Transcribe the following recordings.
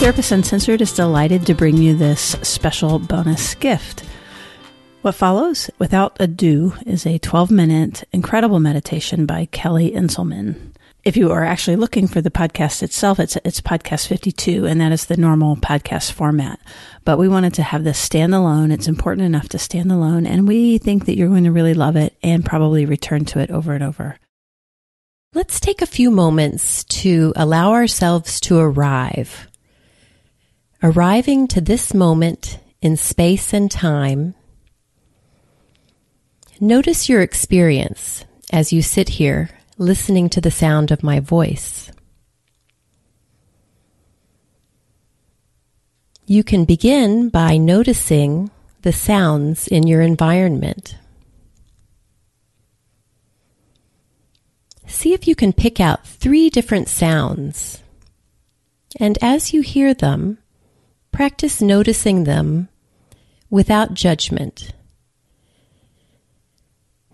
Therapist Uncensored is delighted to bring you this special bonus gift. What follows, without ado, is a 12 minute incredible meditation by Kelly Inselmann. If you are actually looking for the podcast itself, it's, it's podcast 52, and that is the normal podcast format. But we wanted to have this stand alone. It's important enough to stand alone, and we think that you're going to really love it and probably return to it over and over. Let's take a few moments to allow ourselves to arrive. Arriving to this moment in space and time Notice your experience as you sit here listening to the sound of my voice. You can begin by noticing the sounds in your environment. See if you can pick out three different sounds. And as you hear them, practice noticing them without judgment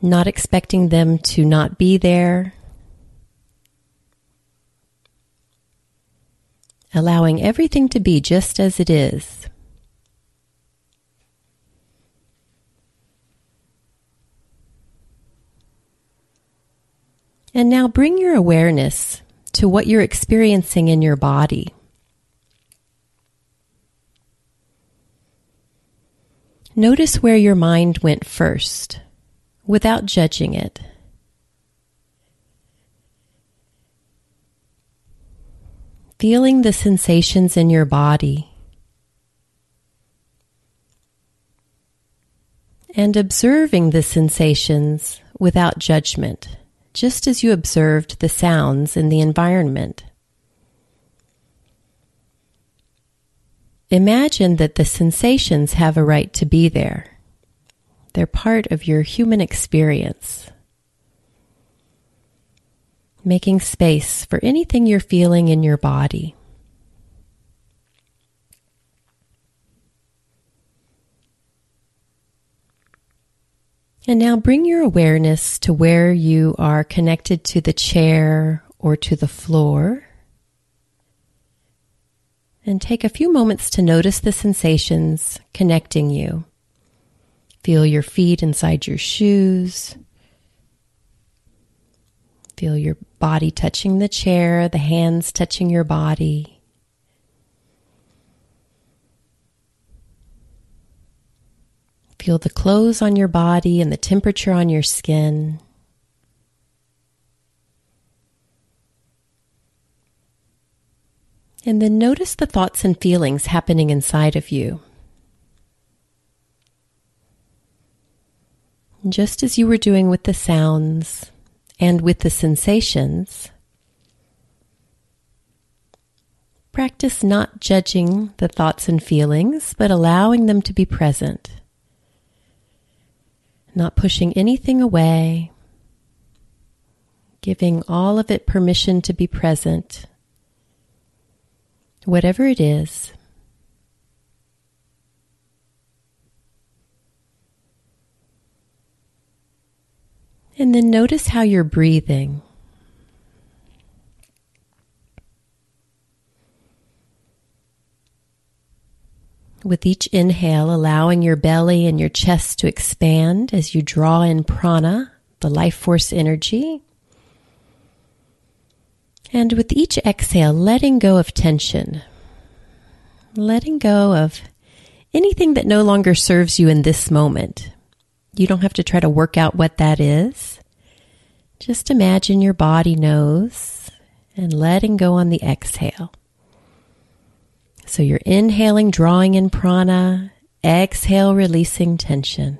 not expecting them to not be there, allowing everything to be just as it is. And now bring your awareness to what you're experiencing in your body. Notice where your mind went first without judging it. Feeling the sensations in your body and observing the sensations without judgment, just as you observed the sounds in the environment. Imagine that the sensations have a right to be there. They're part of your human experience. Making space for anything you're feeling in your body. And now bring your awareness to where you are connected to the chair or to the floor. And take a few moments to notice the sensations connecting you. Feel your feet inside your shoes. Feel your body touching the chair, the hands touching your body. Feel the clothes on your body and the temperature on your skin. And then notice the thoughts and feelings happening inside of you. just as you were doing with the sounds and with the sensations, practice not judging the thoughts and feelings, but allowing them to be present. Not pushing anything away, giving all of it permission to be present, whatever it is. And then notice how you're breathing. With each inhale, allowing your belly and your chest to expand as you draw in prana, the life force energy. And with each exhale, letting go of tension, letting go of anything that no longer serves you in this moment. You don't have to try to work out what that is. Just imagine your body knows and letting go on the exhale. So you're inhaling, drawing in prana, exhale, releasing tension.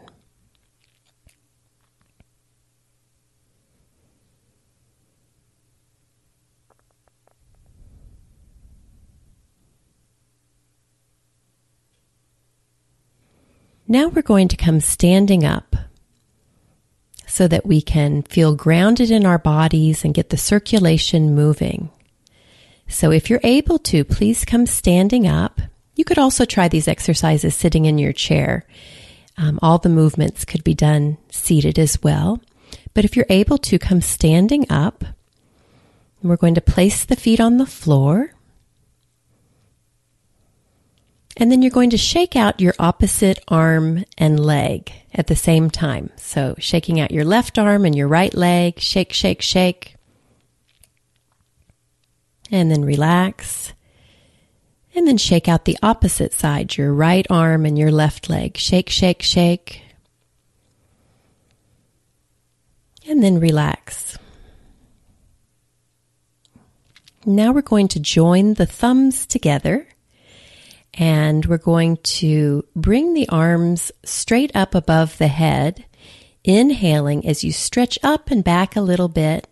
Now we're going to come standing up so that we can feel grounded in our bodies and get the circulation moving. So if you're able to, please come standing up. You could also try these exercises sitting in your chair. Um, all the movements could be done seated as well. But if you're able to, come standing up. We're going to place the feet on the floor. And then you're going to shake out your opposite arm and leg at the same time. So shaking out your left arm and your right leg, shake, shake, shake. And then relax. And then shake out the opposite side, your right arm and your left leg. Shake, shake, shake. And then relax. Now we're going to join the thumbs together and we're going to bring the arms straight up above the head, inhaling as you stretch up and back a little bit.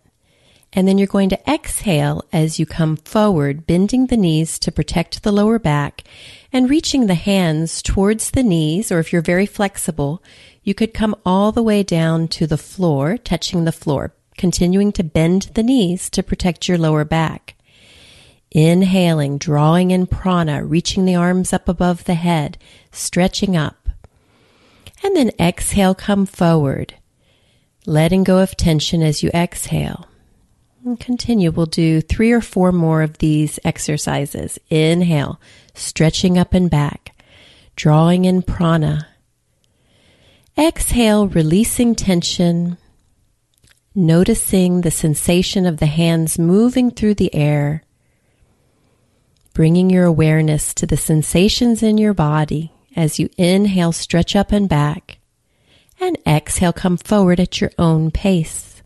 And then you're going to exhale as you come forward, bending the knees to protect the lower back and reaching the hands towards the knees, or if you're very flexible, you could come all the way down to the floor, touching the floor, continuing to bend the knees to protect your lower back. Inhaling, drawing in prana, reaching the arms up above the head, stretching up. And then exhale, come forward, letting go of tension as you exhale. And continue. We'll do three or four more of these exercises. Inhale, stretching up and back, drawing in prana. Exhale, releasing tension, noticing the sensation of the hands moving through the air bringing your awareness to the sensations in your body as you inhale, stretch up and back, and exhale, come forward at your own pace.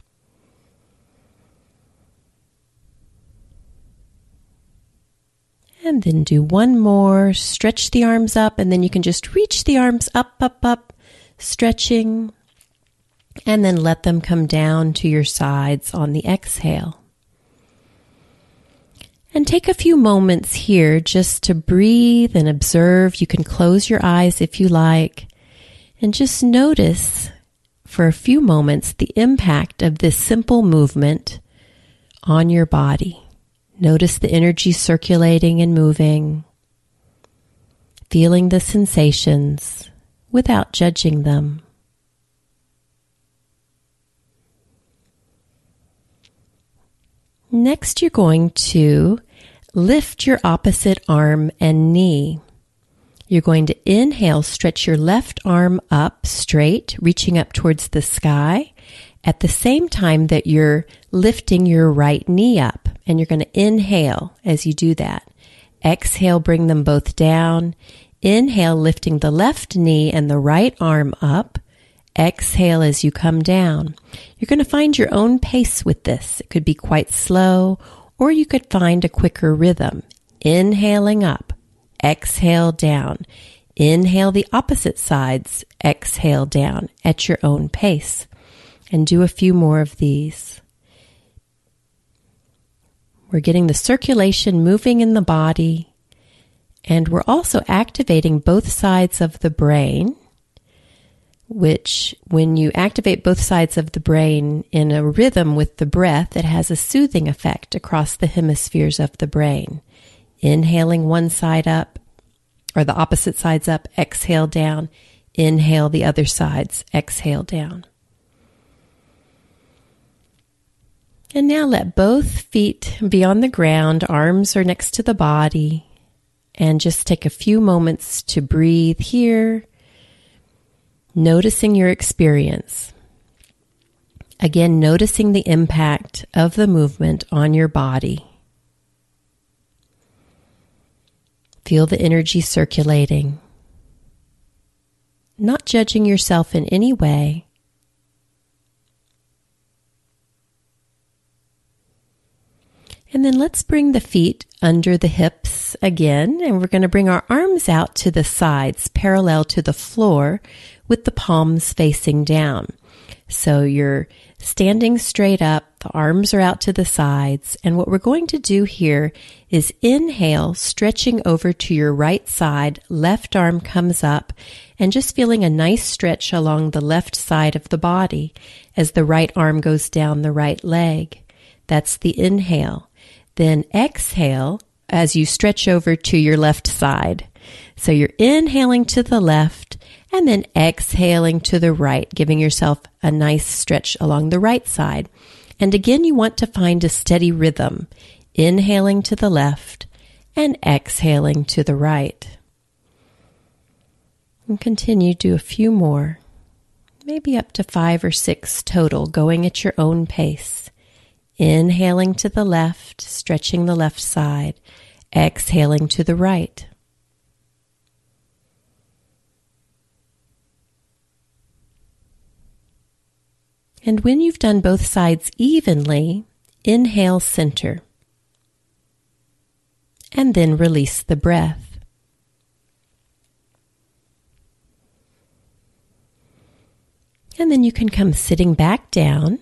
And then do one more, stretch the arms up, and then you can just reach the arms up, up, up, stretching, and then let them come down to your sides on the exhale. And take a few moments here just to breathe and observe. You can close your eyes if you like and just notice for a few moments the impact of this simple movement on your body. Notice the energy circulating and moving, feeling the sensations without judging them. Next, you're going to lift your opposite arm and knee. You're going to inhale, stretch your left arm up straight, reaching up towards the sky, at the same time that you're lifting your right knee up. And you're going to inhale as you do that. Exhale, bring them both down. Inhale, lifting the left knee and the right arm up. Exhale as you come down. You're going to find your own pace with this. It could be quite slow, or you could find a quicker rhythm. Inhaling up, exhale down. Inhale the opposite sides, exhale down at your own pace. And do a few more of these. We're getting the circulation moving in the body, and we're also activating both sides of the brain which, when you activate both sides of the brain in a rhythm with the breath, it has a soothing effect across the hemispheres of the brain. Inhaling one side up, or the opposite sides up, exhale down. Inhale the other sides, exhale down. And now let both feet be on the ground, arms are next to the body, and just take a few moments to breathe here noticing your experience. Again, noticing the impact of the movement on your body. Feel the energy circulating. Not judging yourself in any way. And then let's bring the feet under the hips again, and we're going to bring our arms out to the sides, parallel to the floor, with the palms facing down. So you're standing straight up, the arms are out to the sides, and what we're going to do here is inhale, stretching over to your right side, left arm comes up, and just feeling a nice stretch along the left side of the body as the right arm goes down the right leg. That's the inhale. Then exhale as you stretch over to your left side. So you're inhaling to the left and then exhaling to the right, giving yourself a nice stretch along the right side. And again, you want to find a steady rhythm, inhaling to the left and exhaling to the right. And continue, do a few more, maybe up to five or six total, going at your own pace. Inhaling to the left, stretching the left side, exhaling to the right. And when you've done both sides evenly, inhale center. And then release the breath. And then you can come sitting back down.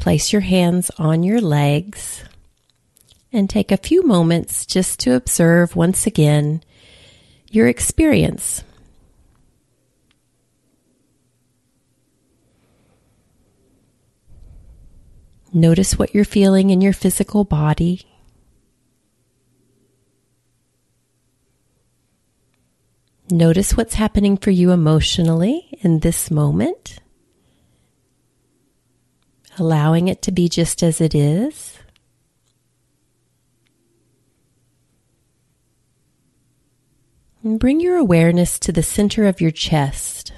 Place your hands on your legs and take a few moments just to observe once again your experience. Notice what you're feeling in your physical body. Notice what's happening for you emotionally in this moment, allowing it to be just as it is. And bring your awareness to the center of your chest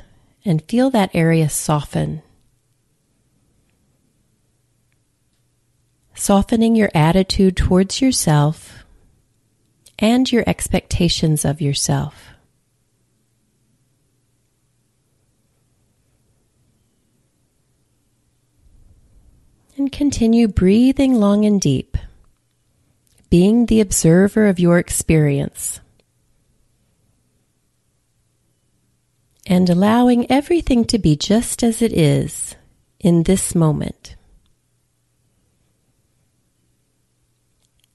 and feel that area soften. Softening your attitude towards yourself and your expectations of yourself. And continue breathing long and deep, being the observer of your experience. And allowing everything to be just as it is in this moment.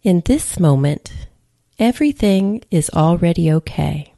In this moment, everything is already okay.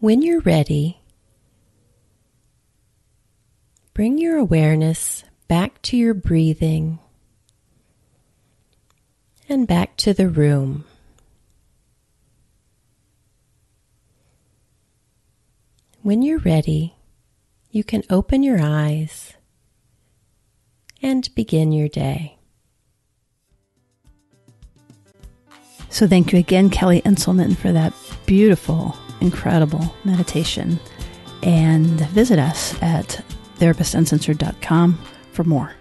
When you're ready, bring your awareness back to your breathing and back to the room. When you're ready, you can open your eyes and begin your day. So, thank you again, Kelly Inselmann, for that beautiful incredible meditation. And visit us at therapistuncensored.com for more.